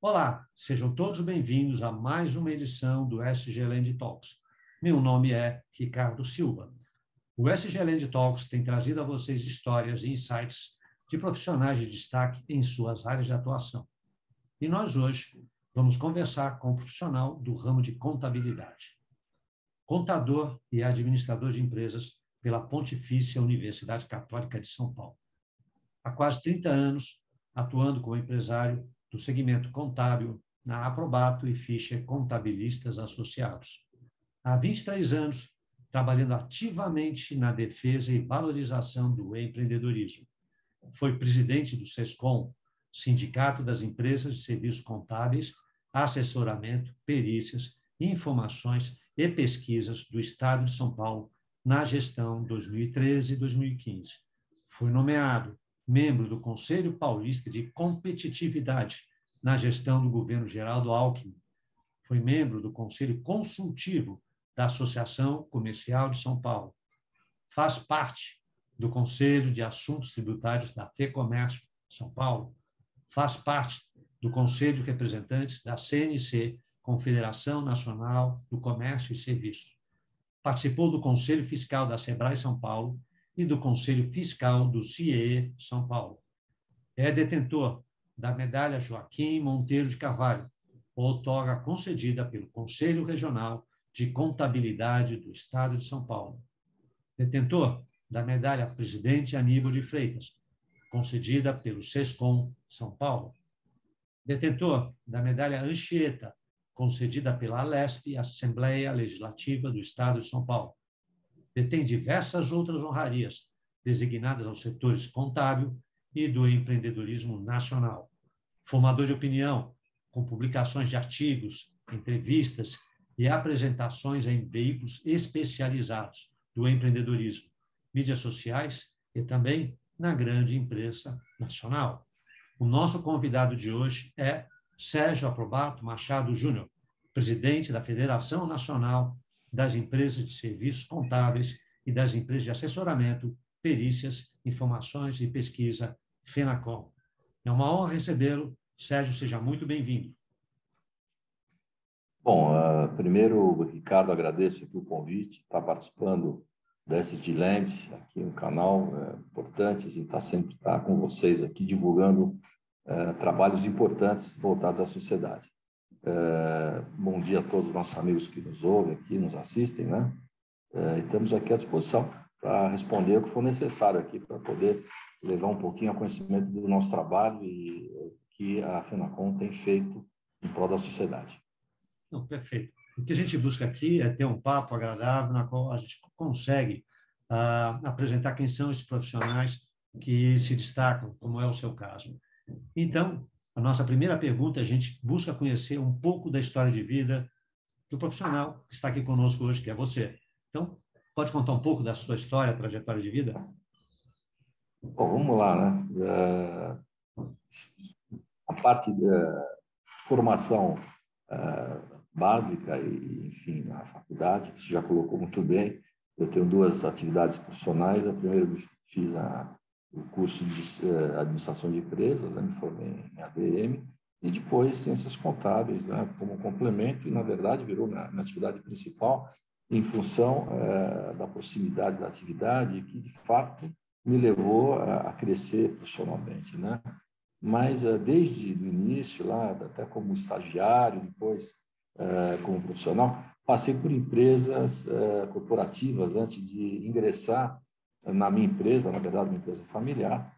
Olá, sejam todos bem-vindos a mais uma edição do SG Land Talks. Meu nome é Ricardo Silva. O SG Land Talks tem trazido a vocês histórias e insights de profissionais de destaque em suas áreas de atuação. E nós hoje vamos conversar com um profissional do ramo de contabilidade. Contador e administrador de empresas pela Pontifícia Universidade Católica de São Paulo. Há quase 30 anos, atuando como empresário do segmento contábil na Aprobato e Fischer Contabilistas Associados. Há 23 anos, trabalhando ativamente na defesa e valorização do empreendedorismo. Foi presidente do SESCOM, Sindicato das Empresas de Serviços Contábeis, Assessoramento, Perícias, Informações e Pesquisas do Estado de São Paulo na gestão 2013 e 2015. Foi nomeado membro do Conselho Paulista de Competitividade na gestão do governo Geraldo Alckmin. Foi membro do Conselho Consultivo da Associação Comercial de São Paulo. Faz parte do Conselho de Assuntos Tributários da FEComércio São Paulo. Faz parte do Conselho de Representantes da CNC, Confederação Nacional do Comércio e Serviços. Participou do Conselho Fiscal da Sebrae São Paulo e do Conselho Fiscal do CIE São Paulo. É detentor da medalha Joaquim Monteiro de Carvalho, outorga concedida pelo Conselho Regional de Contabilidade do Estado de São Paulo. Detentor da medalha Presidente Aníbal de Freitas, concedida pelo SESCOM São Paulo. Detentor da medalha Anchieta, concedida pela Alesp, Assembleia Legislativa do Estado de São Paulo detém diversas outras honrarias designadas aos setores contábil e do empreendedorismo nacional. Formador de opinião, com publicações de artigos, entrevistas e apresentações em veículos especializados do empreendedorismo, mídias sociais e também na grande imprensa nacional. O nosso convidado de hoje é Sérgio Aprobato Machado Júnior, presidente da Federação Nacional das empresas de serviços contábeis e das empresas de assessoramento, perícias, informações e pesquisa, FENACOM. É uma honra recebê-lo. Sérgio, seja muito bem-vindo. Bom, uh, primeiro, Ricardo, agradeço aqui o convite, estar tá participando desse Land, aqui no canal, é importante, a gente está sempre tá com vocês aqui divulgando uh, trabalhos importantes voltados à sociedade. É, bom dia a todos os nossos amigos que nos ouvem aqui, nos assistem, né? É, estamos aqui à disposição para responder o que for necessário aqui para poder levar um pouquinho a conhecimento do nosso trabalho e que a FENACOM tem feito em prol da sociedade. Não, perfeito. O que a gente busca aqui é ter um papo agradável na qual a gente consegue uh, apresentar quem são esses profissionais que se destacam, como é o seu caso. Então, a nossa primeira pergunta, a gente busca conhecer um pouco da história de vida do profissional que está aqui conosco hoje, que é você. Então, pode contar um pouco da sua história, trajetória de vida? Bom, vamos lá, né? Uh, a parte da formação uh, básica e, enfim, na faculdade, você já colocou muito bem. Eu tenho duas atividades profissionais. A primeira fiz a o curso de uh, administração de empresas, né, me formei em ADM, e depois ciências contábeis, né, como complemento, e na verdade virou minha atividade principal em função uh, da proximidade da atividade, que de fato me levou a, a crescer profissionalmente, né? Mas uh, desde o início, lá até como estagiário, depois como profissional, passei por empresas corporativas antes de ingressar na minha empresa, na verdade, uma empresa familiar,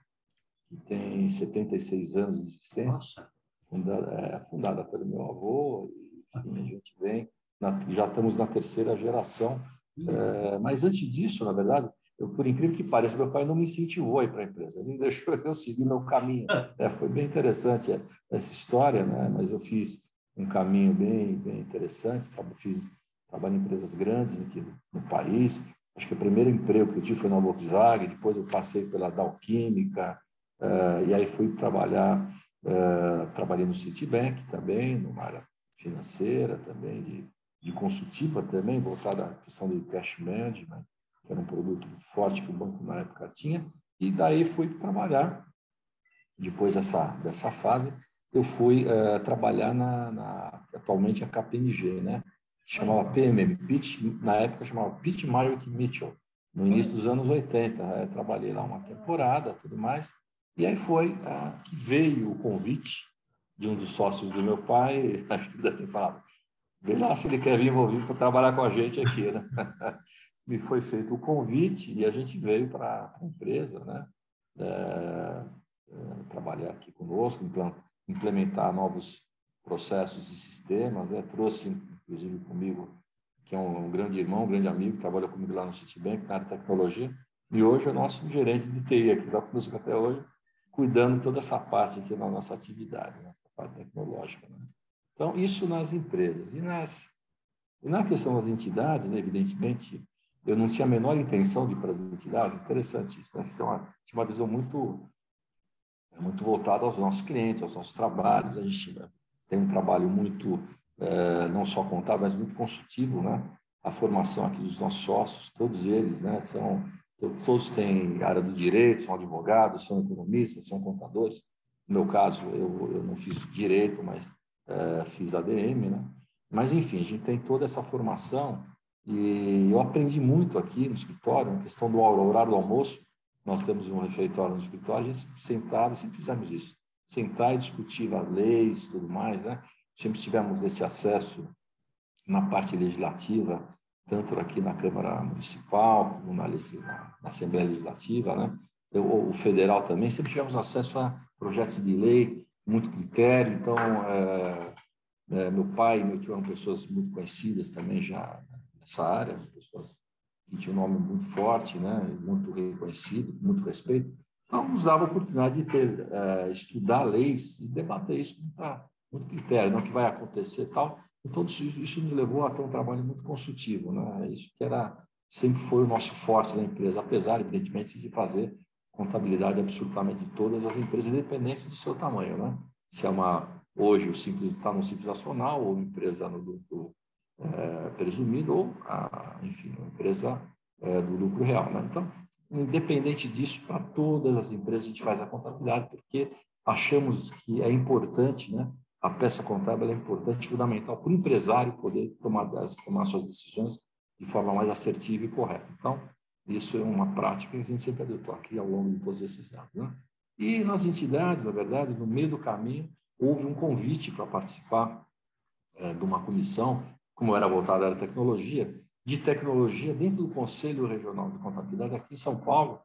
que tem 76 anos de existência, fundada, é, fundada pelo meu avô, e, enfim, a gente vem, na, já estamos na terceira geração. É, mas antes disso, na verdade, eu, por incrível que pareça, meu pai não me incentivou a ir para a empresa, ele deixou eu seguir meu caminho. É, foi bem interessante essa história, né? mas eu fiz um caminho bem, bem interessante, fiz trabalho em empresas grandes aqui no, no país, Acho que o primeiro emprego que eu tive foi na Volkswagen, depois eu passei pela Dow Química, uh, e aí fui trabalhar, uh, trabalhei no Citibank também, numa área financeira também, de, de consultiva também, voltada à questão de cash management, que era um produto forte que o banco na época tinha, e daí fui trabalhar, depois dessa, dessa fase, eu fui uh, trabalhar na, na, atualmente a KPMG, né? Chamava PMM, Pitt, na época chamava Pitt Marriott Mitchell, no início dos anos 80. Eu trabalhei lá uma temporada, tudo mais. E aí foi uh, que veio o convite de um dos sócios do meu pai, acho que ter falado, vê lá se ele quer vir envolvido para trabalhar com a gente aqui, né? Me foi feito o convite e a gente veio para a empresa, né? É, é, trabalhar aqui conosco, implementar novos processos e sistemas. Né? Trouxe, inclusive, comigo, que é um, um, grande irmão, um grande amigo, que trabalha comigo lá no Citibank, na área de tecnologia, e hoje é o nosso gerente de TI aqui, está conosco até hoje, cuidando toda essa parte aqui da nossa atividade, né? parte tecnológica. Né? Então, isso nas empresas. E, nas, e na questão das entidades, né, evidentemente, eu não tinha a menor intenção de ir para as entidades. Interessante isso. Né? Tem uma, tinha uma visão muito, muito voltada aos nossos clientes, aos nossos trabalhos. A gente tem um trabalho muito, não só contábil, mas muito consultivo. Né? A formação aqui dos nossos sócios, todos eles, né, são, todos têm área do direito, são advogados, são economistas, são contadores. No meu caso, eu, eu não fiz direito, mas é, fiz ADM. Né? Mas, enfim, a gente tem toda essa formação e eu aprendi muito aqui no escritório, na questão do horário do almoço. Nós temos um refeitório no escritório, a gente sentava, sempre fizemos isso. Sentar e discutir as leis tudo mais, né? Sempre tivemos esse acesso na parte legislativa, tanto aqui na Câmara Municipal, como na, na Assembleia Legislativa, né? Eu, o federal também, sempre tivemos acesso a projetos de lei, muito critério. Então, é, é, meu pai e meu tio eram pessoas muito conhecidas também já nessa área, pessoas que tinham um nome muito forte, né, muito reconhecido, muito respeito, então nos dava a oportunidade de ter, é, estudar leis e debater isso com muito critério, o que vai acontecer tal. Então isso, isso nos levou a ter um trabalho muito consultivo, né? Isso que era sempre foi o nosso forte da empresa, apesar evidentemente de fazer contabilidade absolutamente de todas as empresas, independente do seu tamanho, né? Se é uma hoje o simples está no simples nacional ou empresa no grupo é, presumido ou, a, enfim, uma empresa é, do lucro real. Né? Então, independente disso, para todas as empresas a gente faz a contabilidade, porque achamos que é importante, né? A peça contábil é importante, fundamental para o empresário poder tomar, tomar suas decisões de forma mais assertiva e correta. Então, isso é uma prática que a gente sempre adotou aqui ao longo de todos esses anos. Né? E nas entidades, na verdade, no meio do caminho, houve um convite para participar é, de uma comissão como era voltada à tecnologia, de tecnologia dentro do Conselho Regional de Contabilidade aqui em São Paulo.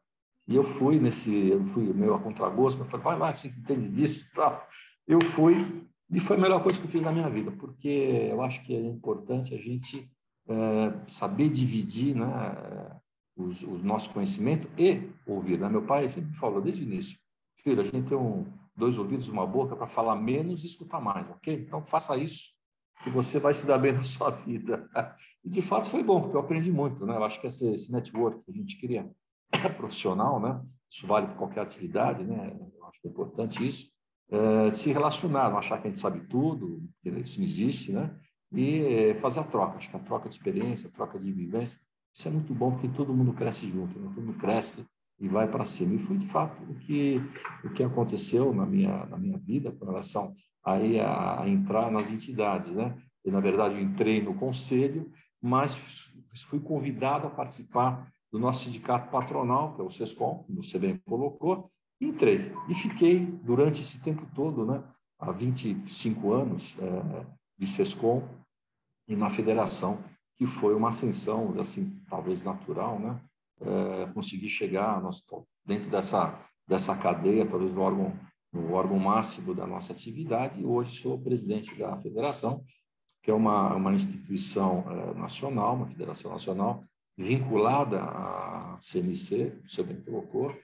E eu fui nesse, eu fui meio a contragosto, mas falei, vai lá, você entende disso tal. Eu fui, e foi a melhor coisa que eu fiz na minha vida, porque eu acho que é importante a gente é, saber dividir né, os, os nossos conhecimentos e ouvir. Né? Meu pai sempre falou desde o início, filho, a gente tem um, dois ouvidos, uma boca para falar menos e escutar mais, ok? Então faça isso que você vai se dar bem na sua vida. E de fato foi bom, porque eu aprendi muito, né? Eu acho que esse, esse network que a gente é profissional, né? Isso vale para qualquer atividade, né? Eu acho que é importante isso. É, se relacionar, não achar que a gente sabe tudo, isso não existe, né? E é, fazer a troca. Acho que a troca de experiência, a troca de vivência, isso é muito bom, porque todo mundo cresce junto, né? todo mundo cresce e vai para cima. E foi de fato o que o que aconteceu na minha na minha vida com relação aí a, a entrar nas entidades, né? E, na verdade, eu entrei no conselho, mas fui convidado a participar do nosso sindicato patronal, que é o SESCOM, como você bem colocou, entrei. E fiquei durante esse tempo todo, né? há 25 anos é, de SESCOM e na federação, que foi uma ascensão, assim, talvez natural, né? É, conseguir chegar nós, dentro dessa, dessa cadeia, talvez no órgão no órgão máximo da nossa atividade, e hoje sou presidente da federação, que é uma, uma instituição eh, nacional, uma federação nacional, vinculada à CNC, você bem colocou,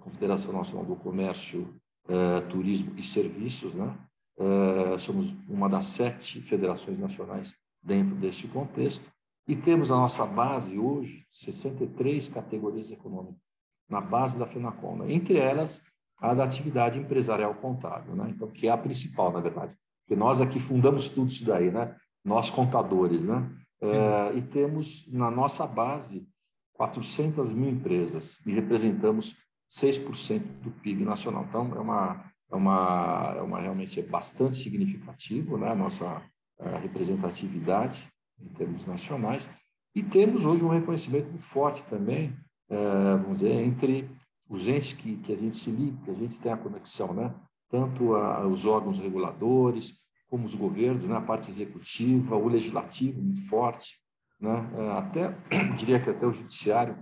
Confederação Nacional do Comércio, eh, Turismo e Serviços, né? Eh, somos uma das sete federações nacionais dentro deste contexto, e temos a nossa base hoje, 63 categorias econômicas, na base da FENACOM. Né? Entre elas, a da atividade empresarial contábil, né? Então, que é a principal, na verdade. Porque nós aqui fundamos tudo isso daí, né? Nós contadores, né? É, e temos na nossa base 400 mil empresas e representamos 6% do PIB nacional. Então, é uma, é uma, é uma realmente é bastante significativo, né? a nossa a representatividade em termos nacionais, e temos hoje um reconhecimento muito forte também, é, vamos dizer, entre os entes que, que a gente se liga, que a gente tem a conexão, né? tanto a, os órgãos reguladores, como os governos, né? a parte executiva, o legislativo muito forte, né? É, até, diria que até o judiciário,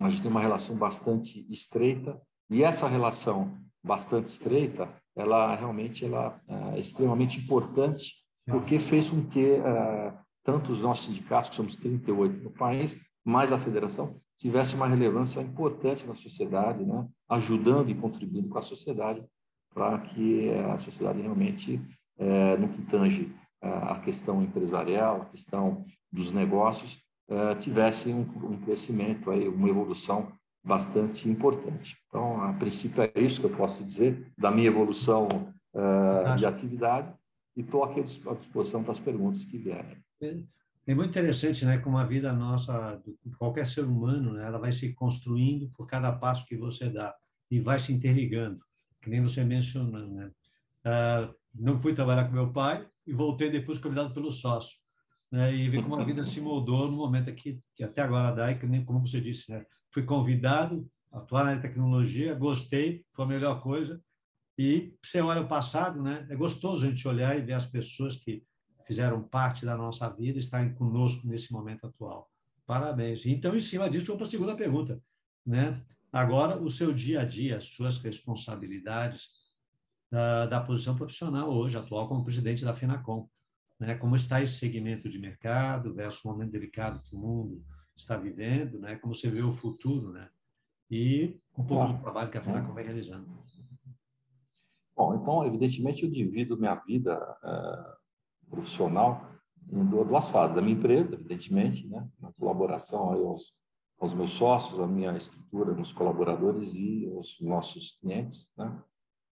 a gente tem uma relação bastante estreita, e essa relação bastante estreita, ela realmente ela é extremamente importante, porque fez com que é, tanto os nossos sindicatos, que somos 38 no país, mais a federação, tivesse uma relevância importante na sociedade, né? ajudando e contribuindo com a sociedade para que a sociedade realmente, é, no que tange é, a questão empresarial, a questão dos negócios, é, tivesse um, um crescimento, aí, uma evolução bastante importante. Então, a princípio, é isso que eu posso dizer da minha evolução é, de atividade e estou aqui à disposição para as perguntas que vierem. É muito interessante, né, como a vida nossa, de qualquer ser humano, né, ela vai se construindo por cada passo que você dá e vai se interligando, que nem você mencionou, né? Uh, não fui trabalhar com meu pai e voltei depois convidado pelo sócio, né, e ver como a vida se moldou no momento aqui, que até agora dá, e que nem como você disse, né, fui convidado a atuar na tecnologia, gostei, foi a melhor coisa, e você olha o passado, né, é gostoso a gente olhar e ver as pessoas que fizeram parte da nossa vida, estarem conosco nesse momento atual. Parabéns. Então, em cima disso, vou para a segunda pergunta. Né? Agora, o seu dia a dia, as suas responsabilidades da, da posição profissional hoje, atual como presidente da FINACOM. Né? Como está esse segmento de mercado versus o momento delicado que o mundo está vivendo, né? como você vê o futuro, né? e um pouco do trabalho que a FINACOM vem realizando. Bom, então, evidentemente, eu divido minha vida uh profissional em duas fases. A minha empresa, evidentemente, né, na colaboração aí aos, aos meus sócios, a minha estrutura nos colaboradores e os nossos clientes, né,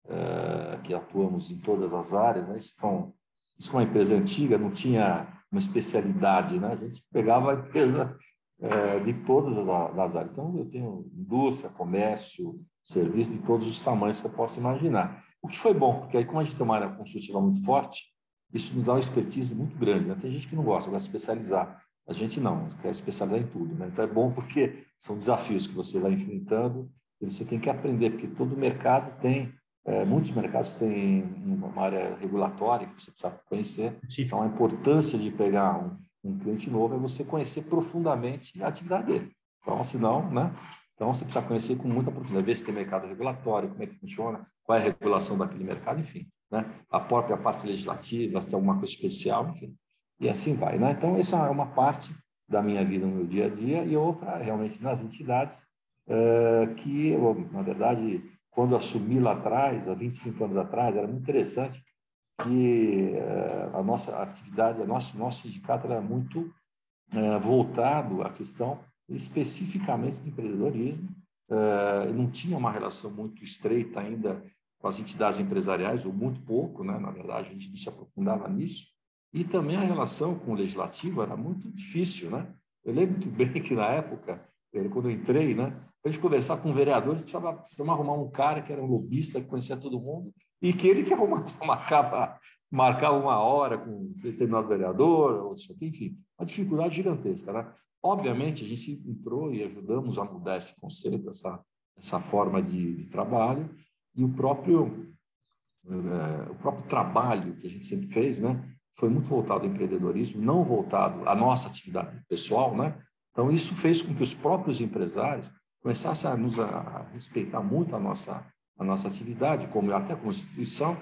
é, que atuamos em todas as áreas. Né, isso, foi um, isso foi uma empresa antiga, não tinha uma especialidade, né, a gente pegava a empresa é, de todas as, as áreas. Então, eu tenho indústria, comércio, serviço de todos os tamanhos que você possa imaginar. O que foi bom, porque aí, como a gente tem uma área consultiva muito forte, isso nos dá uma expertise muito grande. Né? Tem gente que não gosta, gosta de especializar. A gente não, quer especializar em tudo. Né? Então é bom porque são desafios que você vai enfrentando e você tem que aprender, porque todo mercado tem, é, muitos mercados têm uma área regulatória que você precisa conhecer. Então a importância de pegar um, um cliente novo é você conhecer profundamente a atividade dele. Então, senão, né? Então, você precisa conhecer com muita profundidade, ver se tem mercado regulatório, como é que funciona, qual é a regulação daquele mercado, enfim né? a própria parte legislativa, se tem alguma coisa especial, enfim, e assim vai. Né? Então, essa é uma parte da minha vida no meu dia a dia e outra realmente nas entidades, uh, que, na verdade, quando assumi lá atrás, há 25 anos atrás, era muito interessante que uh, a nossa atividade, a nosso, nosso sindicato era muito uh, voltado à questão especificamente do empreendedorismo, não tinha uma relação muito estreita ainda com as entidades empresariais, ou muito pouco, né? na verdade, a gente não se aprofundava nisso. E também a relação com o legislativo era muito difícil. Né? Eu lembro muito bem que, na época, eh, quando eu entrei, né, a gente conversar com o vereador, a gente precisava, arrumar um cara que era um lobista, que conhecia todo mundo, e que ele que arrumava, marcava, marcava uma hora com um determinado vereador, ou enfim, uma dificuldade gigantesca. Né? Obviamente, a gente entrou e ajudamos a mudar esse conceito, essa, essa forma de, de trabalho, e o próprio, uh, o próprio trabalho que a gente sempre fez, né, foi muito voltado ao empreendedorismo, não voltado à nossa atividade pessoal, né? Então isso fez com que os próprios empresários começassem a nos a respeitar muito a nossa a nossa atividade, como até como instituição,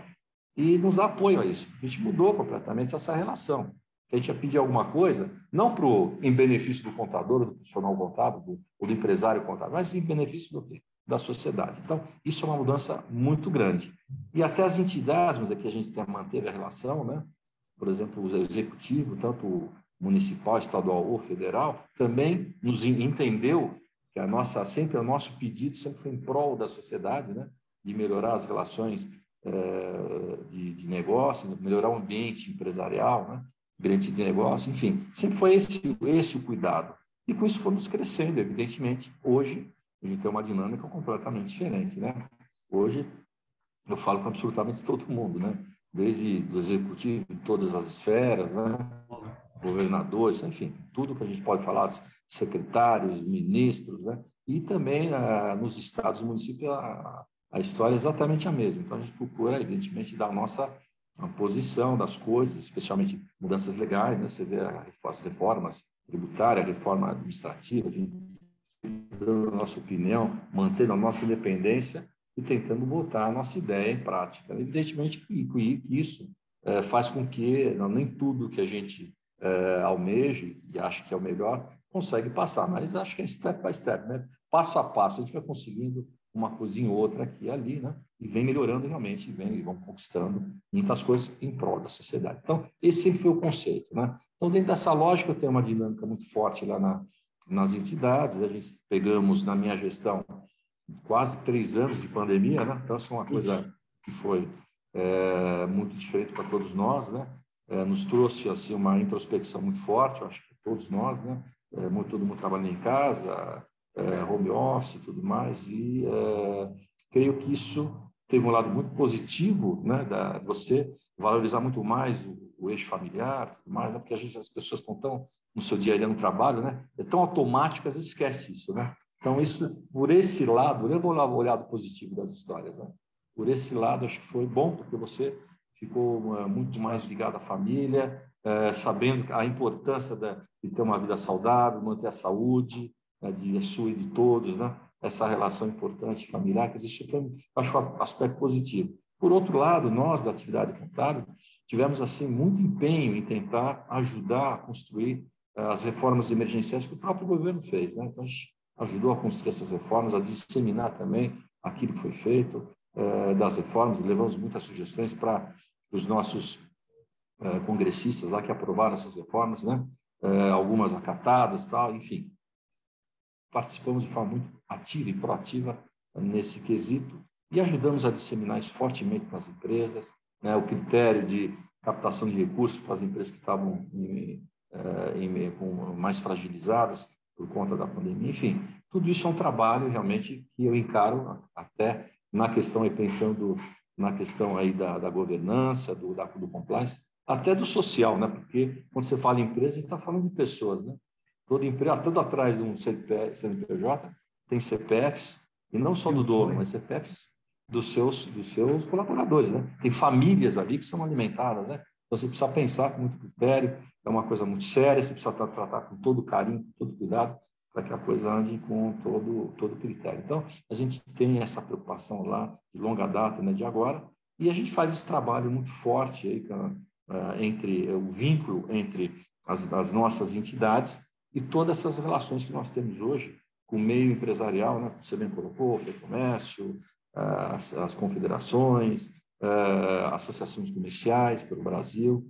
e nos dar apoio a isso. A gente mudou completamente essa relação. A gente ia pedir alguma coisa, não pro, em benefício do contador, do profissional contábil, do, ou do empresário contábil, mas em benefício do quê? da sociedade. Então, isso é uma mudança muito grande. E até as entidades, mas aqui a gente tem, manteve a relação, né? por exemplo, o executivo, tanto municipal, estadual ou federal, também nos entendeu que a nossa sempre o nosso pedido sempre foi em prol da sociedade, né? de melhorar as relações é, de, de, negócio, melhorar o ambiente empresarial, né? ambiente de negócio, enfim, sempre foi esse esse o cuidado. E com isso fomos crescendo, evidentemente. Hoje a gente tem uma dinâmica completamente diferente, né? Hoje, eu falo com absolutamente todo mundo, né? desde o executivo, em todas as esferas, né? governadores, enfim, tudo que a gente pode falar, secretários, ministros, né? e também ah, nos estados e municípios a, a história é exatamente a mesma. Então a gente procura, evidentemente, dar a nossa a posição das coisas, especialmente mudanças legais, né? você vê as reformas tributárias, reforma administrativa, enfim, dando a nossa opinião, mantendo a nossa independência e tentando botar a nossa ideia em prática. Evidentemente que, isso é, faz com que não, nem tudo que a gente é, almeje e acha que é o melhor consegue passar, mas acho que é step by step, né? passo a passo, a gente vai conseguindo uma coisinha ou outra aqui e ali, né? e vem melhorando realmente, e vem vão conquistando muitas coisas em prol da sociedade. Então, esse sempre foi o conceito. Né? Então, dentro dessa lógica, eu tenho uma dinâmica muito forte lá na, nas entidades, a gente pegamos na minha gestão quase três anos de pandemia, né? Então, isso é uma coisa que foi é, muito diferente para todos nós, né? É, nos trouxe assim uma introspecção muito forte, eu acho que todos nós, né? É, muito, todo mundo trabalhando em casa, é, home office e tudo mais, e é, creio que isso teve um lado muito positivo, né? Da você valorizar muito mais o, o eixo familiar, tudo mais, né? porque às vezes as pessoas estão tão no seu dia a dia no trabalho, né? É tão automático, às vezes esquece isso, né? Então, isso, por esse lado, eu vou lá o lado positivo das histórias. Né? Por esse lado, acho que foi bom, porque você ficou uh, muito mais ligado à família, uh, sabendo a importância da, de ter uma vida saudável, manter a saúde, uh, de sua e de todos, né? essa relação importante familiar, que isso foi, acho, um aspecto positivo. Por outro lado, nós, da atividade contábil, tivemos assim muito empenho em tentar ajudar a construir as reformas emergenciais que o próprio governo fez. Né? Então, a gente ajudou a construir essas reformas, a disseminar também aquilo que foi feito eh, das reformas, levamos muitas sugestões para os nossos eh, congressistas lá que aprovaram essas reformas, né? Eh, algumas acatadas, tal, enfim. Participamos de forma muito ativa e proativa nesse quesito e ajudamos a disseminar isso fortemente para as empresas, né? o critério de captação de recursos para as empresas que estavam em, em, com mais fragilizadas, por conta da pandemia. Enfim, tudo isso é um trabalho realmente que eu encaro até na questão, aí, pensando na questão aí da, da governança, do, da, do compliance, até do social, né? porque quando você fala em empresa, a gente está falando de pessoas. Né? Toda empresa, tudo atrás de um CNPJ, tem CPFs, e não só do dono, mas CPFs dos seus, dos seus colaboradores. Né? Tem famílias ali que são alimentadas. Né? Então, você precisa pensar com muito critério, é uma coisa muito séria, você precisa tratar com todo carinho, com todo cuidado, para que a coisa ande com todo, todo critério. Então, a gente tem essa preocupação lá de longa data, né, de agora, e a gente faz esse trabalho muito forte aí, uh, entre uh, o vínculo entre as, as, nossas entidades e todas essas relações que nós temos hoje com o meio empresarial, né, você bem colocou, o comércio, uh, as, as, confederações, associações comerciais pelo Brasil.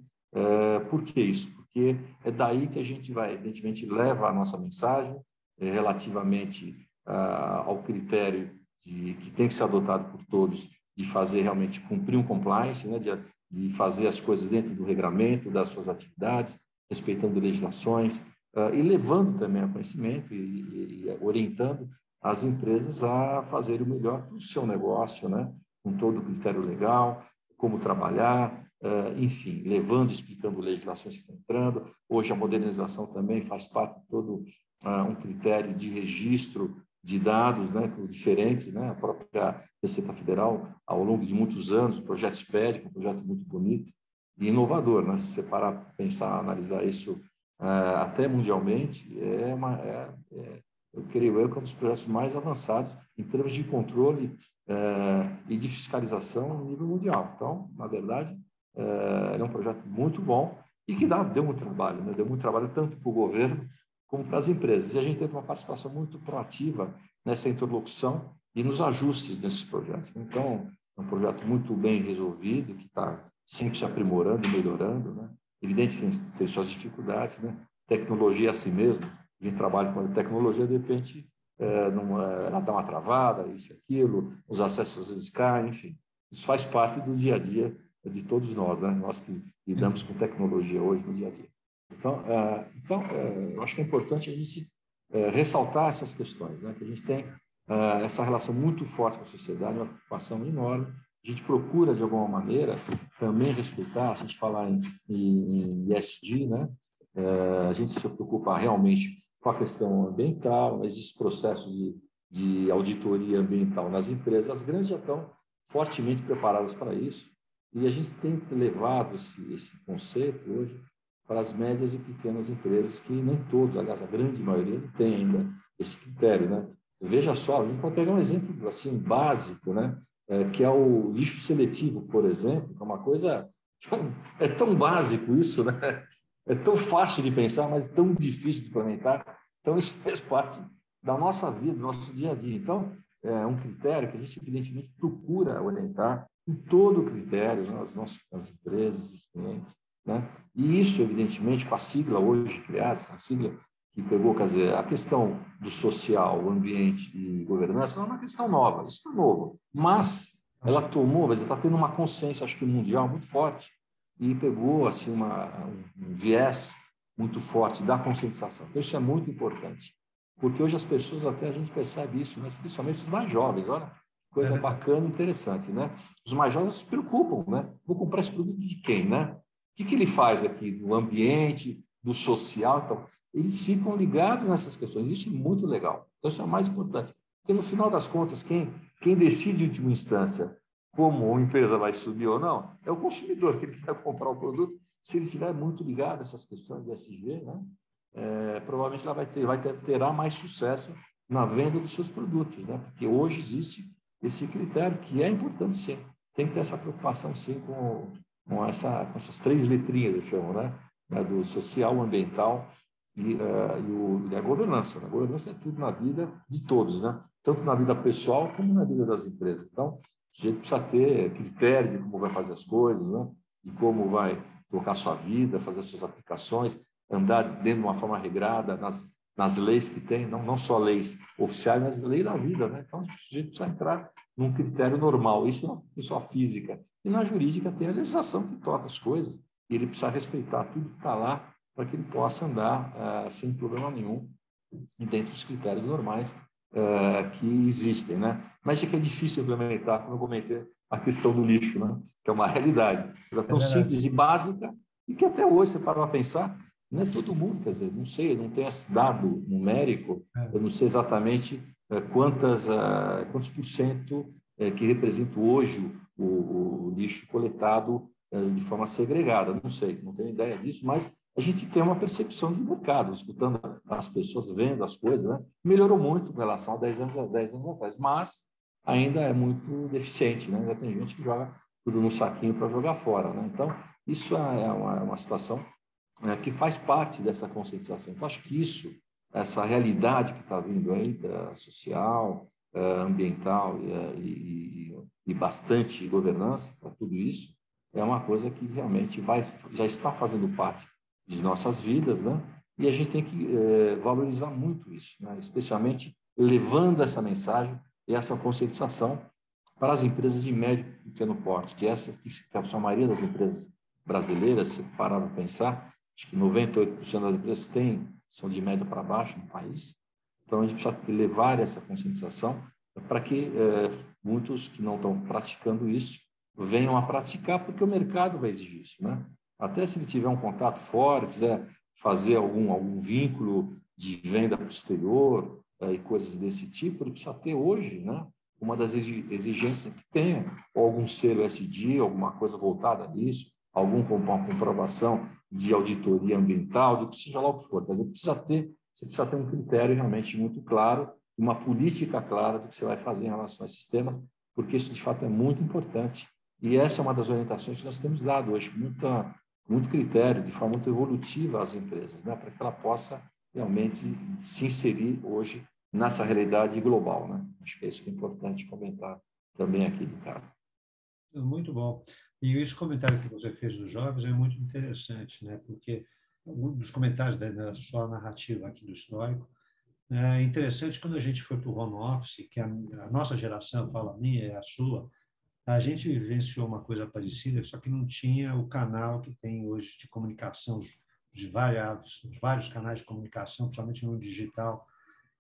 por que isso? porque é daí que a gente vai, evidentemente, leva a nossa mensagem relativamente ah, ao critério de, que tem que ser adotado por todos de fazer realmente cumprir um compliance, né, de, de fazer as coisas dentro do regramento das suas atividades, respeitando legislações ah, e levando também a conhecimento e, e orientando as empresas a fazer o melhor para o seu negócio, né, com todo o critério legal, como trabalhar, Uh, enfim, levando, explicando legislações que estão entrando. Hoje a modernização também faz parte de todo uh, um critério de registro de dados né, diferentes, né? a própria Receita Federal, ao longo de muitos anos, o projeto SPED, um projeto muito bonito e inovador. Né? Se você parar para pensar, analisar isso uh, até mundialmente, é uma, é, é, eu creio eu que é um dos projetos mais avançados em termos de controle e de fiscalização no nível mundial. Então, na verdade, é, é um projeto muito bom e que dá, deu muito trabalho, né? deu muito trabalho tanto para o governo como para as empresas. E a gente teve uma participação muito proativa nessa interlocução e nos ajustes desses projetos. Então, é um projeto muito bem resolvido, que está sempre se aprimorando e melhorando. Né? Evidente que tem suas dificuldades, né? tecnologia é assim mesmo, a gente trabalha com a tecnologia, de repente, é, não, é, ela dá uma travada, isso e aquilo, os acessos às vezes caem, enfim. Isso faz parte do dia a dia de todos nós, né? nós que lidamos com tecnologia hoje no dia a dia. Então, é, então é, eu acho que é importante a gente é, ressaltar essas questões, né? que a gente tem essa relação muito forte com a sociedade, uma preocupação enorme a gente procura, de alguma maneira, também respeitar, se a gente falar em, em, né? A gente se preocupa realmente com a questão ambiental, esses processos de, de auditoria ambiental nas empresas, as grandes já estão fortemente preparadas para isso, e a gente tem levado esse, esse conceito hoje para as médias e pequenas empresas, que nem todos, aliás, a grande maioria não tem ainda esse critério, né? Veja só, a gente pode pegar um exemplo assim básico, né? É, que é o lixo seletivo, por exemplo, que é uma coisa é tão básico isso, né? É tão fácil de pensar, mas tão difícil de implementar. Então isso faz parte da nossa vida, do nosso dia a dia. Então é um critério que a gente evidentemente procura orientar em todo o critério, as nossas as empresas, os clientes, né? E isso evidentemente com a sigla hoje criada, a sigla que pegou, quer dizer, a questão do social, o ambiente e governança não é uma questão nova, isso é novo, mas ela tomou, mas está tendo uma consciência, acho que mundial muito forte e pegou assim uma, um viés muito forte da conscientização. Então, isso é muito importante, porque hoje as pessoas até a gente percebe isso, mas principalmente os mais jovens, olha, coisa é bacana e interessante, né? Os mais jovens se preocupam, né? Vou comprar esse produto de quem, né? O que, que ele faz aqui no ambiente, do social, então eles ficam ligados nessas questões. Isso é muito legal. Então, isso é o mais importante. Porque, no final das contas, quem, quem decide, em última instância, como a empresa vai subir ou não, é o consumidor, que quer comprar o produto. Se ele estiver muito ligado a essas questões de SG, né, é, provavelmente ela vai, ter, vai ter, terá mais sucesso na venda dos seus produtos. Né? Porque hoje existe esse critério, que é importante sim. Tem que ter essa preocupação, sim, com, com, essa, com essas três letrinhas, eu chamo, né? do social, ambiental e, uh, e, o, e a governança. Né? A governança é tudo na vida de todos, né? tanto na vida pessoal como na vida das empresas. Então, o sujeito precisa ter critério de como vai fazer as coisas, né? de como vai tocar sua vida, fazer suas aplicações, andar dentro de uma forma regrada nas, nas leis que tem, não, não só leis oficiais, mas leis da vida. Né? Então, o sujeito precisa entrar num critério normal. Isso na pessoa física. E na jurídica tem a legislação que toca as coisas. E ele precisa respeitar tudo que está lá para que ele possa andar uh, sem problema nenhum dentro dos critérios normais uh, que existem, né? Mas é que é difícil implementar, como eu comentei, a questão do lixo, né? Que é uma realidade. é tão é simples e básica e que até hoje, você para para pensar, não é todo mundo, quer dizer, não sei, não tenho esse dado numérico, é. eu não sei exatamente uh, quantas, quantos por cento que representa hoje o, o lixo coletado de forma segregada, não sei, não tenho ideia disso, mas a gente tem uma percepção de mercado, escutando as pessoas, vendo as coisas, né? melhorou muito com relação a 10 anos, 10 anos atrás, mas ainda é muito deficiente, né? ainda tem gente que joga tudo no saquinho para jogar fora. Né? Então, isso é uma, é uma situação né, que faz parte dessa conscientização. Então, acho que isso, essa realidade que está vindo aí, social, eh, ambiental e, e, e bastante governança para tudo isso, é uma coisa que realmente vai, já está fazendo parte de nossas vidas, né? E a gente tem que é, valorizar muito isso, né? especialmente levando essa mensagem e essa conscientização para as empresas de médio e pequeno porte, que essa que a maioria das empresas brasileiras, se parar para pensar, acho que 98% das empresas têm, são de médio para baixo no país. Então, a gente precisa levar essa conscientização para que é, muitos que não estão praticando isso venham a praticar, porque o mercado vai exigir isso. Né? Até se ele tiver um contato fora, quiser fazer algum, algum vínculo de venda exterior é, e coisas desse tipo, ele precisa ter hoje né? uma das exigências que tenha, ou algum selo SD, alguma coisa voltada nisso, alguma comprovação de auditoria ambiental, do que seja lá o que for. Mas ele precisa ter, você precisa ter um critério realmente muito claro, uma política clara do que você vai fazer em relação a sistema, porque isso de fato é muito importante e essa é uma das orientações que nós temos dado hoje, muita, muito critério, de forma muito evolutiva às empresas, né, para que ela possa realmente se inserir hoje nessa realidade global. Né? Acho que é isso que é importante comentar também aqui, Ricardo. Muito bom. E esse comentário que você fez dos jovens é muito interessante, né? porque um dos comentários da, sua narrativa aqui do histórico é interessante quando a gente foi para o home office, que a, a nossa geração, fala a minha e a sua, a gente vivenciou uma coisa parecida, só que não tinha o canal que tem hoje de comunicação, de vários, vários canais de comunicação, principalmente no digital,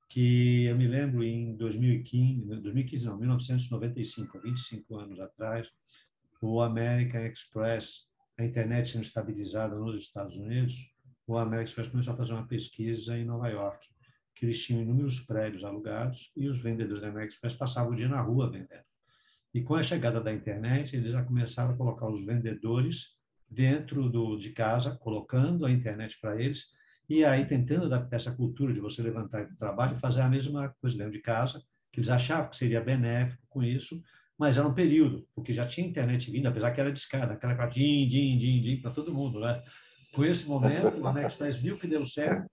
que eu me lembro em 2015, 2015 não, 1995, 25 anos atrás, o American Express, a internet sendo estabilizada nos Estados Unidos, o American Express começou a fazer uma pesquisa em Nova York, que eles tinham inúmeros prédios alugados e os vendedores da American Express passavam o dia na rua vendendo. E com a chegada da internet, eles já começaram a colocar os vendedores dentro do, de casa, colocando a internet para eles, e aí tentando adaptar essa cultura de você levantar do trabalho e fazer a mesma coisa dentro de casa, que eles achavam que seria benéfico com isso, mas era um período, porque já tinha internet vindo, apesar que era discada, aquela coisa din, din, din, din, para todo mundo, né? Com esse momento, o Amexpress viu que deu certo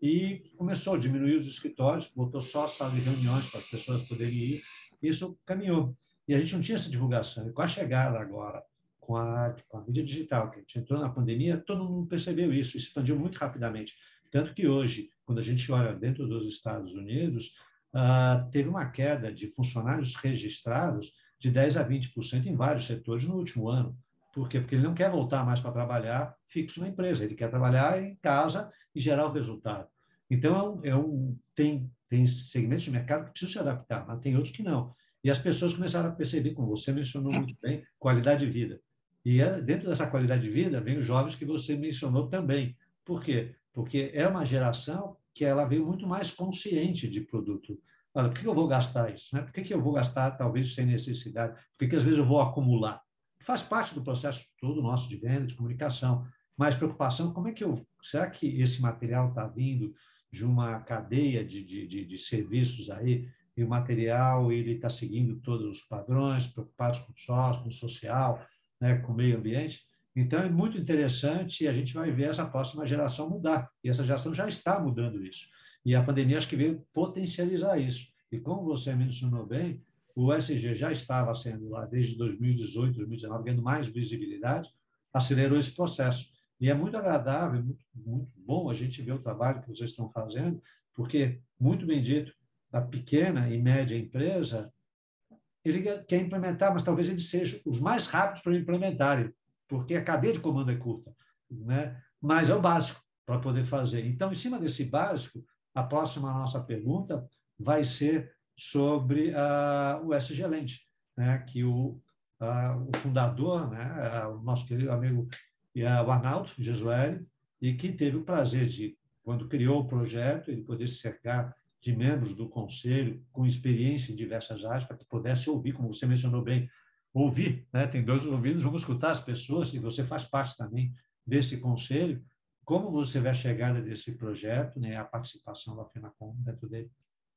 e começou a diminuir os escritórios, botou só sala de reuniões para as pessoas poderem ir, isso caminhou. E a gente não tinha essa divulgação. E com a chegada agora com a, com a mídia digital, que a gente entrou na pandemia, todo mundo percebeu isso, expandiu muito rapidamente. Tanto que hoje, quando a gente olha dentro dos Estados Unidos, uh, teve uma queda de funcionários registrados de 10% a 20% em vários setores no último ano. Por quê? Porque ele não quer voltar mais para trabalhar fixo na empresa, ele quer trabalhar em casa e gerar o resultado. Então, é um, é um, tem, tem segmentos de mercado que precisam se adaptar, mas tem outros que não. E as pessoas começaram a perceber, como você mencionou muito bem, qualidade de vida. E é, dentro dessa qualidade de vida, vem os jovens que você mencionou também. Por quê? Porque é uma geração que ela veio muito mais consciente de produto. Olha, por que eu vou gastar isso? Né? Por que eu vou gastar, talvez, sem necessidade? Por que às vezes eu vou acumular? Faz parte do processo todo nosso de venda, de comunicação. Mas preocupação, como é que eu... Será que esse material está vindo de uma cadeia de, de, de, de serviços aí e o material ele está seguindo todos os padrões, preocupados com o sócio, com o social, né, com o meio ambiente. Então, é muito interessante e a gente vai ver essa próxima geração mudar. E essa geração já está mudando isso. E a pandemia acho que veio potencializar isso. E como você mencionou bem, o SG já estava sendo lá desde 2018, 2019, ganhando mais visibilidade, acelerou esse processo. E é muito agradável, muito, muito bom a gente ver o trabalho que vocês estão fazendo, porque, muito bem dito, a pequena e média empresa ele quer implementar, mas talvez eles sejam os mais rápidos para implementarem, porque a cadeia de comando é curta, né? mas é o básico para poder fazer. Então, em cima desse básico, a próxima nossa pergunta vai ser sobre uh, o SG Lente, né? que o, uh, o fundador, né? Uh, o nosso querido amigo o Arnaldo Gesueli, e que teve o prazer de, quando criou o projeto, ele poder se cercar de membros do conselho com experiência em diversas áreas para que pudesse ouvir, como você mencionou bem, ouvir, né? Tem dois ouvidos, vamos escutar as pessoas e você faz parte também desse conselho. Como você vê a chegada desse projeto, né? A participação da FENACOM dentro dele?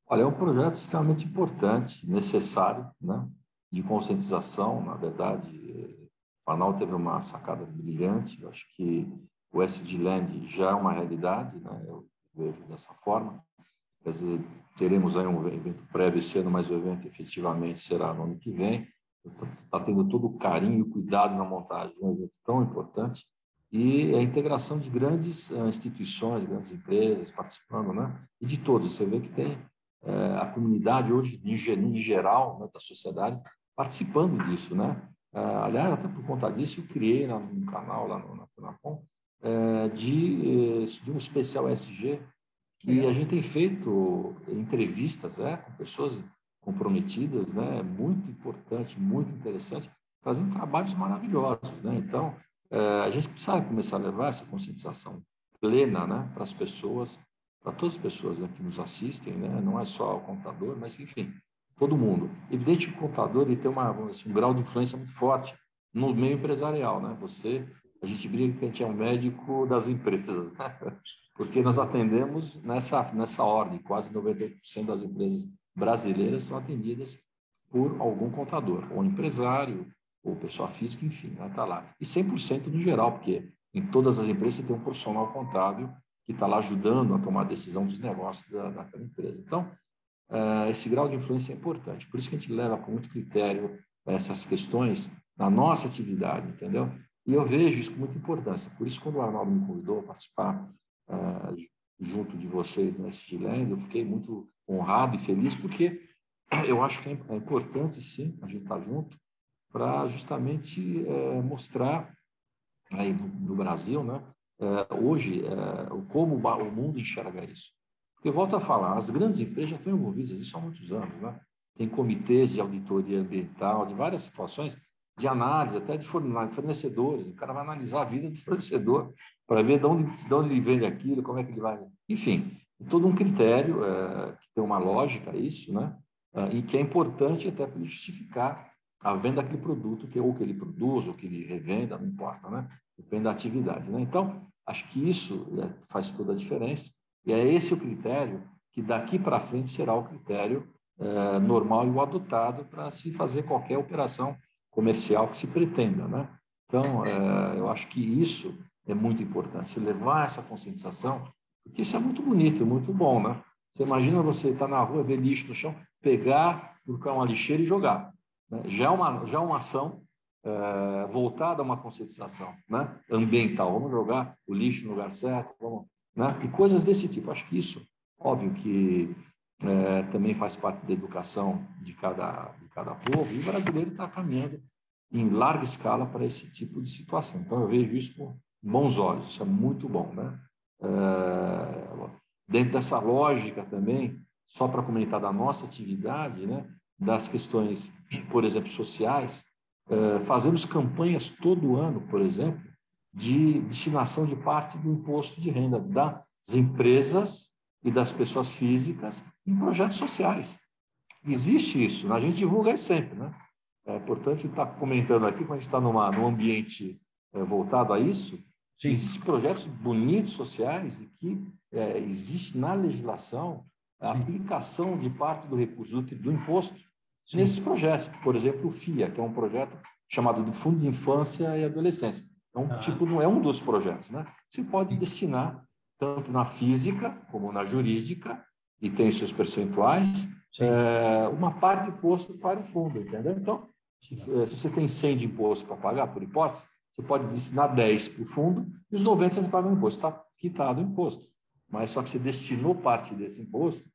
Olha, é um projeto extremamente importante, necessário, né? De conscientização, na verdade. O Arnal teve uma sacada brilhante. Eu acho que o SD Land já é uma realidade, né? Eu vejo dessa forma. Quer dizer, teremos aí um evento prévio esse ano, mas o evento efetivamente será no ano que vem. Está tendo todo o carinho e cuidado na montagem de um evento tão importante e a integração de grandes uh, instituições, grandes empresas participando, né? E de todos. Você vê que tem uh, a comunidade hoje, em geral, né, da sociedade, participando disso, né? Uh, aliás, até por conta disso, eu criei um canal lá no, na Funacom de, de um especial SG e a gente tem feito entrevistas né, com pessoas comprometidas, né, muito importante, muito interessante, fazendo trabalhos maravilhosos. Né? Então, é, a gente precisa começar a levar essa conscientização plena né, para as pessoas, para todas as pessoas né, que nos assistem, né? não é só o contador, mas, enfim, todo mundo. Evidente que o contador ele tem uma, assim, um grau de influência muito forte no meio empresarial. Né? Você, a gente brinca que a gente é um médico das empresas. Né? porque nós atendemos nessa, nessa ordem, quase 98% das empresas brasileiras são atendidas por algum contador, ou empresário, ou pessoa física, enfim, está né, lá. E 100% no geral, porque em todas as empresas tem um profissional contábil que está lá ajudando a tomar a decisão dos negócios da, daquela empresa. Então, esse grau de influência é importante. Por isso que a gente leva com muito critério essas questões na nossa atividade, entendeu? E eu vejo isso com muita importância. Por isso, quando o Arnaldo me convidou a participar uh, junto de vocês nesse Gilene. Eu fiquei muito honrado e feliz, porque eu acho que é importante, sim, a gente estar tá junto para justamente mostrar aí no, no Brasil, né, hoje, como o mundo enxerga isso. Porque, volto a falar, as grandes empresas já estão envolvidas nisso há muitos anos. Né? Tem comitês de auditoria ambiental, de várias situações, de análise, até de fornecedores. O cara vai analisar a vida do fornecedor para ver de onde, de onde ele vende aquilo, como é que ele vai. Enfim, todo um critério é, que tem uma lógica isso, né? É, e que é importante até para justificar a venda daquele produto, que ou que ele produz, ou que ele revenda, não importa, né? Depende da atividade, né? Então, acho que isso é, faz toda a diferença. E é esse o critério que daqui para frente será o critério é, normal e o adotado para se fazer qualquer operação comercial que se pretenda, né? Então, é, eu acho que isso é muito importante, se levar essa conscientização, porque isso é muito bonito, muito bom, né? Você imagina você estar tá na rua, ver lixo no chão, pegar, colocar uma lixeira e jogar. Né? Já, é uma, já é uma ação é, voltada a uma conscientização né? ambiental. Vamos jogar o lixo no lugar certo, vamos, né? e coisas desse tipo. Acho que isso, óbvio que é, também faz parte da educação de cada, de cada povo, e o brasileiro está caminhando em larga escala para esse tipo de situação. Então, eu vejo isso com bons olhos, isso é muito bom. Né? É, dentro dessa lógica também, só para comentar da nossa atividade, né, das questões, por exemplo, sociais, é, fazemos campanhas todo ano, por exemplo, de destinação de parte do imposto de renda das empresas e das pessoas físicas em projetos sociais. Existe isso, a gente divulga isso sempre, né? É importante estar comentando aqui, quando a gente está numa, num ambiente é, voltado a isso, Sim. existem projetos bonitos sociais e que é, existe na legislação a Sim. aplicação de parte do recurso do, do imposto Sim. nesses projetos. Por exemplo, o FIA, que é um projeto chamado do Fundo de Infância e Adolescência. Então, ah. tipo, não é um dos projetos, né? Você pode destinar tanto na física como na jurídica e tem seus percentuais é, uma parte de imposto para o fundo, entendeu? Então, se, se você tem 100 de imposto para pagar, por hipótese, você pode destinar 10 para o fundo e os 90 você paga o imposto. Está quitado o imposto. Mas só que você destinou parte desse imposto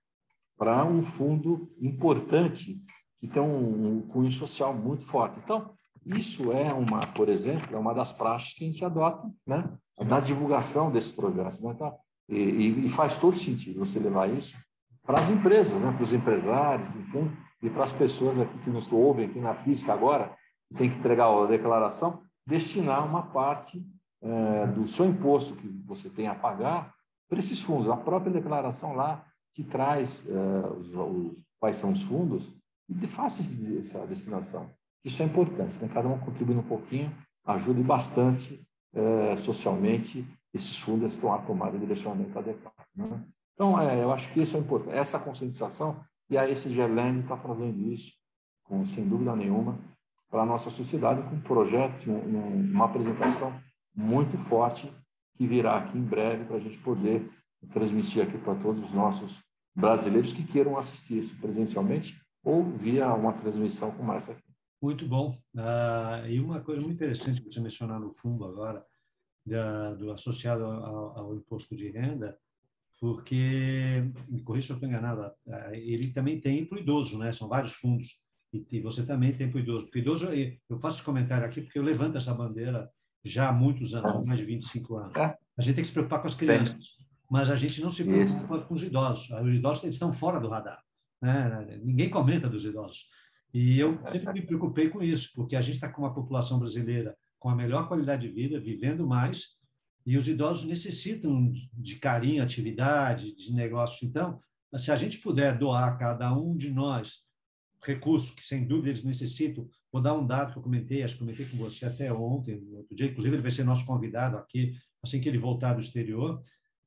para um fundo importante que tem um, um cunho social muito forte. Então, isso é uma, por exemplo, é uma das práticas que a gente adota né, na divulgação desses projetos. Né? Então, e, e, faz todo sentido você levar isso para as empresas, né, para os empresários, enfim, e para as pessoas aqui que nos ouvem aqui na física agora, que tem que entregar a declaração, destinar uma parte é, do seu imposto que você tem a pagar para esses fundos. A própria declaração lá te traz é, os, os, quais são os fundos e de fácil essa destinação. Isso é importante, né? cada um contribuindo um pouquinho, ajuda bastante é, socialmente esses fundos a tomar o direcionamento adequado. Né? Então, é, eu acho que isso é importante, essa conscientização, e a esse Gerland está fazendo isso, com, sem dúvida nenhuma, para a nossa sociedade, com um projeto, um, uma apresentação muito forte que virá aqui em breve para a gente poder transmitir aqui para todos os nossos brasileiros que queiram assistir isso presencialmente ou via uma transmissão como essa aqui. Muito bom. Ah, e uma coisa muito interessante que você mencionar no fundo agora, da, do associado ao, ao, imposto de renda, porque, me corrija se eu estou enganado, ah, ele também tem para o idoso, né? São vários fundos. E, e você também tem para o idoso. Porque idoso, eu faço esse comentário aqui porque eu levanto essa bandeira já há muitos anos, mais de 25 anos. É. A gente tem que se preocupar com as crianças, mas a gente não se preocupa Isso. com os idosos. Os idosos eles estão fora do radar. Né? Ninguém comenta dos idosos. E eu sempre me preocupei com isso, porque a gente está com uma população brasileira com a melhor qualidade de vida, vivendo mais, e os idosos necessitam de carinho, atividade, de negócio. Então, se a gente puder doar a cada um de nós recursos que, sem dúvida, eles necessitam, vou dar um dado que eu comentei, acho que comentei com você até ontem, outro dia, inclusive ele vai ser nosso convidado aqui, assim que ele voltar do exterior.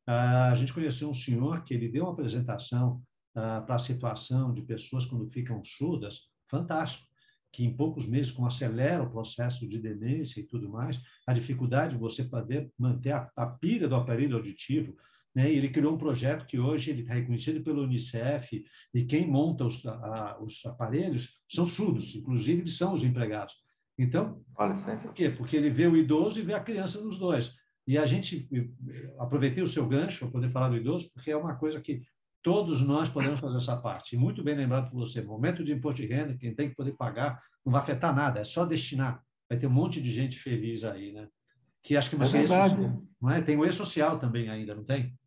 Ah, a gente conheceu um senhor que ele deu uma apresentação ah, para a situação de pessoas quando ficam surdas, fantástico, que em poucos meses, como acelera o processo de demência e tudo mais, a dificuldade de você poder manter a, a pilha do aparelho auditivo, né? Ele criou um projeto que hoje ele está reconhecido pelo Unicef e quem monta os, a, os aparelhos são surdos, inclusive eles são os empregados. Então, por quê? Porque ele vê o idoso e vê a criança nos dois. E a gente aproveitei o seu gancho para poder falar do idoso, porque é uma coisa que Todos nós podemos fazer essa parte. muito bem lembrado por você, momento de imposto de renda, quem tem que poder pagar, não vai afetar nada, é só destinar. Vai ter um monte de gente feliz aí, né? Que acho que você é verdade. não é? Tem o e-social também ainda, não tem?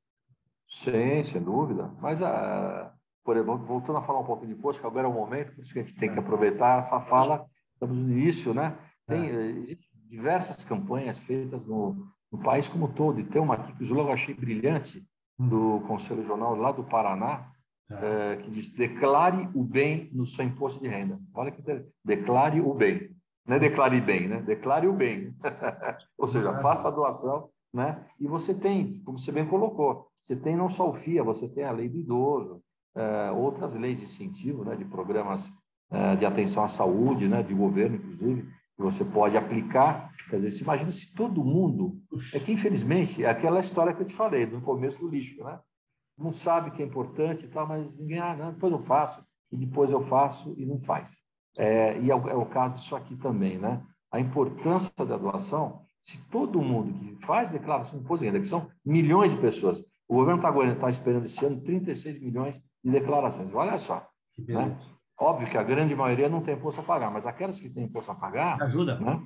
Sim, sem dúvida. Mas, uh, por exemplo, voltando a falar um pouco de post, que agora é o momento, por isso que a gente tem que aproveitar essa fala, estamos no início, né? Tem é. diversas campanhas feitas no, no país como um todo, e tem uma aqui que eu achei brilhante. Do Conselho Jornal lá do Paraná, é. É, que diz: declare o bem no seu imposto de renda. Olha que declare o bem. Não é declare bem, né? Declare o bem. Ou seja, faça a doação, né? E você tem, como você bem colocou, você tem não só o FIA, você tem a lei do idoso, é, outras leis de incentivo, né? De programas é, de atenção à saúde, né? De governo, inclusive, que você pode aplicar. Quer dizer, se imagina se todo mundo. É que, infelizmente, é aquela história que eu te falei, no começo do lixo, né? Não sabe que é importante e tal, mas ninguém, ah, não, depois eu faço, e depois eu faço e não faz. É, e é o, é o caso disso aqui também, né? A importância da doação, se todo mundo que faz declaração de imposto de renda, que são milhões de pessoas, o governo está tá esperando esse ano 36 milhões de declarações. Olha só. Né? Óbvio que a grande maioria não tem imposto a pagar, mas aquelas que têm imposto a pagar. Ajuda. Né?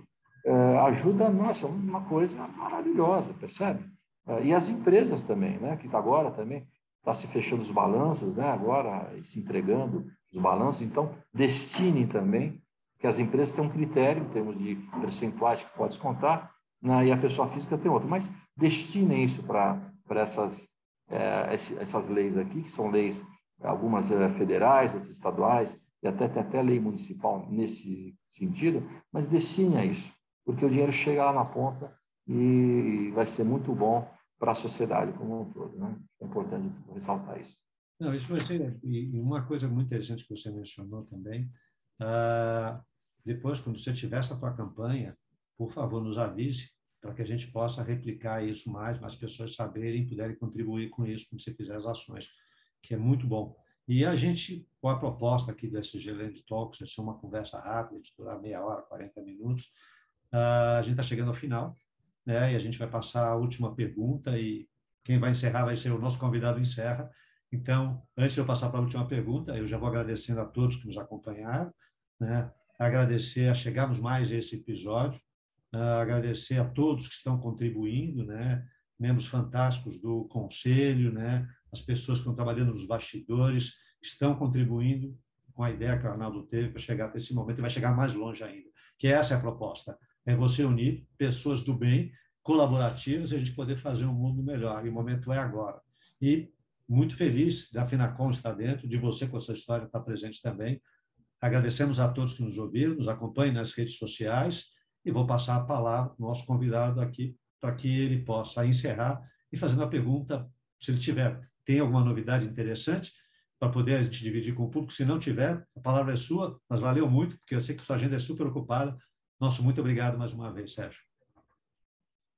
É, ajuda, nossa, uma coisa maravilhosa, percebe? É, e as empresas também, né? Que tá agora também está se fechando os balanços, né? Agora se entregando os balanços. Então, destinem também, que as empresas têm um critério em termos de percentuais que pode descontar, né? e a pessoa física tem outro. Mas destinem isso para essas, é, essas leis aqui, que são leis, algumas é, federais, outras estaduais, e até tem até lei municipal nesse sentido, mas destine a isso, porque o dinheiro chega lá na ponta e vai ser muito bom para a sociedade como um todo. Né? É importante ressaltar isso. Não, isso vai ser. E uma coisa muito interessante que você mencionou também, uh, depois, quando você tiver essa tua campanha, por favor, nos avise para que a gente possa replicar isso mais, mais pessoas saberem puderem contribuir com isso quando você fizer as ações, que é muito bom. E a gente, com a proposta aqui do SG Land Talks, vai ser uma conversa rápida, de durar meia hora, 40 minutos, uh, a gente está chegando ao final, né? e a gente vai passar a última pergunta, e quem vai encerrar vai ser o nosso convidado encerra, então, antes de eu passar para a última pergunta, eu já vou agradecendo a todos que nos acompanharam, né? agradecer a chegarmos mais a esse episódio, uh, agradecer a todos que estão contribuindo, né? membros fantásticos do conselho, né? As pessoas que estão trabalhando nos bastidores, estão contribuindo com a ideia que o Arnaldo teve para chegar até esse momento e vai chegar mais longe ainda, que essa é a proposta, é você unir pessoas do bem, colaborativas, e a gente poder fazer um mundo melhor, e o momento é agora. E muito feliz da Finacom estar dentro, de você com a sua história estar presente também. Agradecemos a todos que nos ouviram, nos acompanhem nas redes sociais e vou passar a palavra para o nosso convidado aqui para que ele possa encerrar e fazendo a pergunta, se ele tiver, tem alguma novidade interessante para poder a gente dividir com o público. Se não tiver, a palavra é sua, mas valeu muito, porque eu sei que sua agenda é super ocupada. Nosso muito obrigado mais uma vez, Sérgio.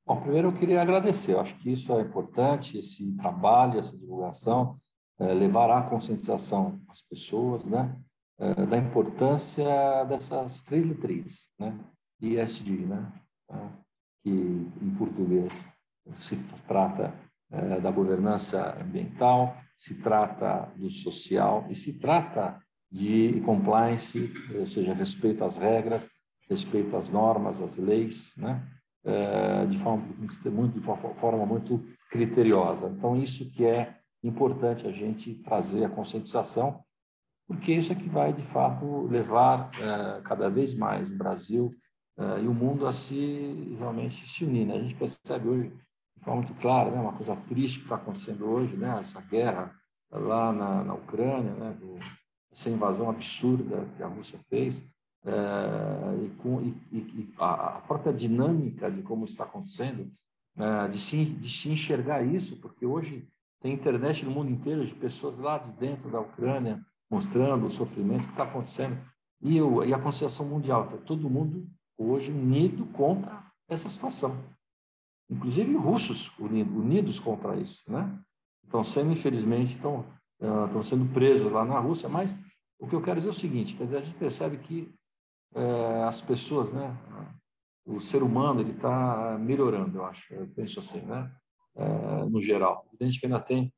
Bom, primeiro eu queria agradecer. Eu acho que isso é importante, esse trabalho, essa divulgação, é, levará a conscientização às pessoas, né, é, da importância dessas três letrinhas, né, ISD, né, tá? que em português se trata da governança ambiental, se trata do social e se trata de compliance, ou seja, respeito às regras, respeito às normas, às leis, né? Eh, de forma muito, de forma muito criteriosa. Então, isso que é importante a gente trazer a conscientização, porque isso é que vai, de fato, levar eh, cada vez mais o Brasil eh, e o mundo a se realmente se unir. Né? A gente percebe hoje, forma muito clara, né? uma coisa triste que está acontecendo hoje, né? essa guerra lá na, na Ucrânia, né? Do, essa invasão absurda que a Rússia fez, é, e, com, e, e, a própria dinâmica de como está acontecendo, é, de, se, de se enxergar isso, porque hoje tem internet no mundo inteiro de pessoas lá de dentro da Ucrânia mostrando o sofrimento que está acontecendo e, o, e a consciência mundial, está todo mundo hoje unido contra essa situação. Inclusive russos unidos, unidos contra isso, né? Estão sendo, infelizmente, estão, uh, estão sendo presos lá na Rússia, mas o que eu quero dizer é o seguinte, quer dizer, a gente percebe que é, as pessoas, né? O ser humano ele está melhorando, eu acho. Eu penso assim, né? É, no geral, a gente que ainda tem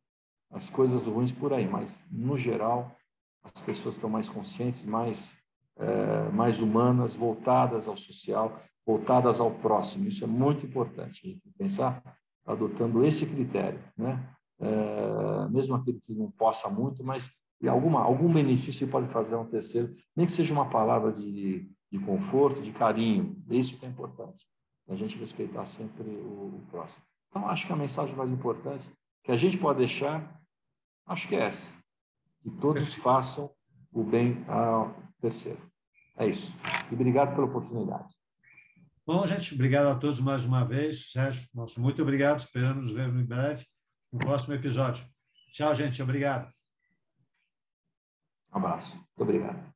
as coisas ruins por aí, mas no geral as pessoas estão mais conscientes, mais é, mais humanas, voltadas ao social, voltadas ao próximo. Isso é muito importante a gente pensar adotando esse critério, né? é, mesmo aquele que não possa muito, mas alguma, algum benefício pode fazer a um terceiro, nem que seja uma palavra de, de conforto, de carinho. Isso que é importante, a gente respeitar sempre o, o próximo. Então, acho que a mensagem mais importante que a gente pode deixar, acho que é essa: que todos façam o bem ao terceiro. É isso. E obrigado pela oportunidade. Bom, gente, obrigado a todos mais uma vez. Sérgio, nosso muito obrigado. Esperamos ver em breve no próximo episódio. Tchau, gente. Obrigado. Um abraço. Muito obrigado.